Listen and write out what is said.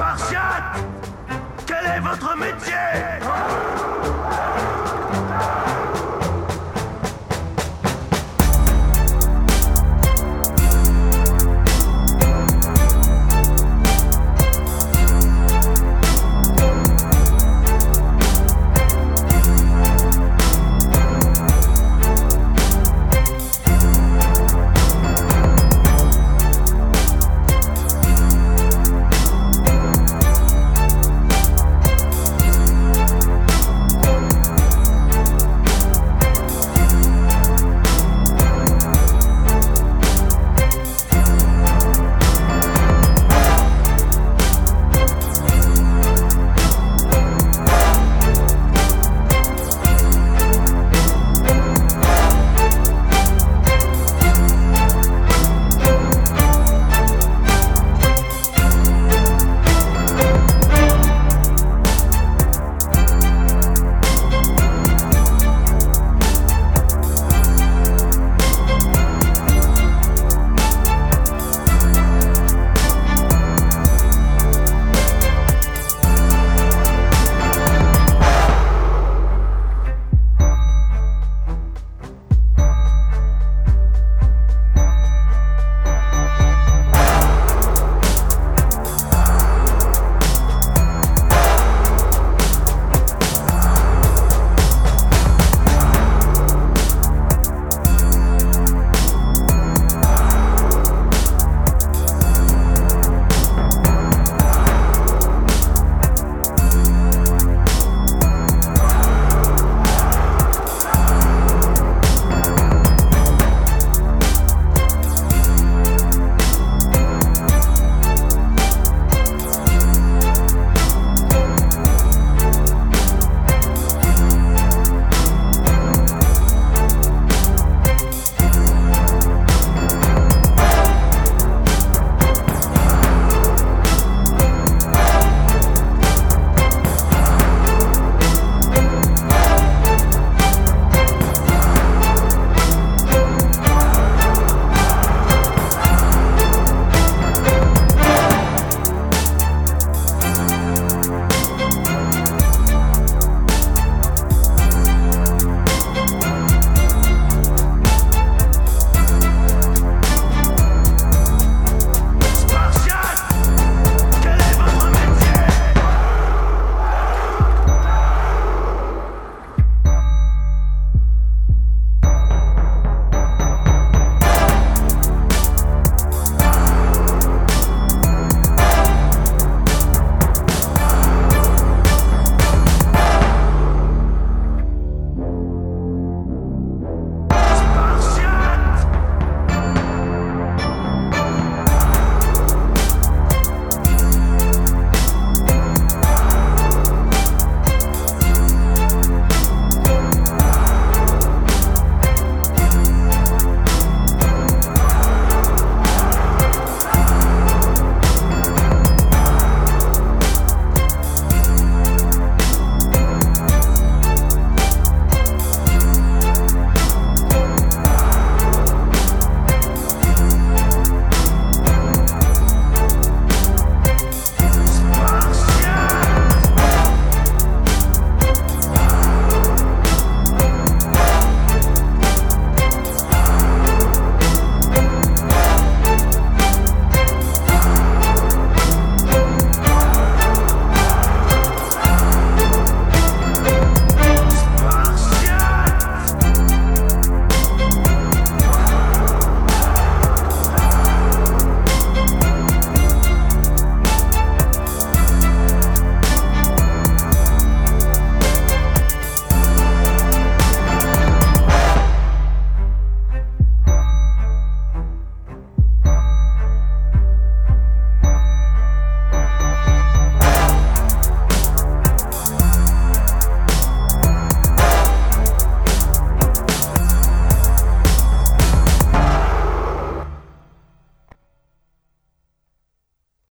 Spartiate Quel est votre métier?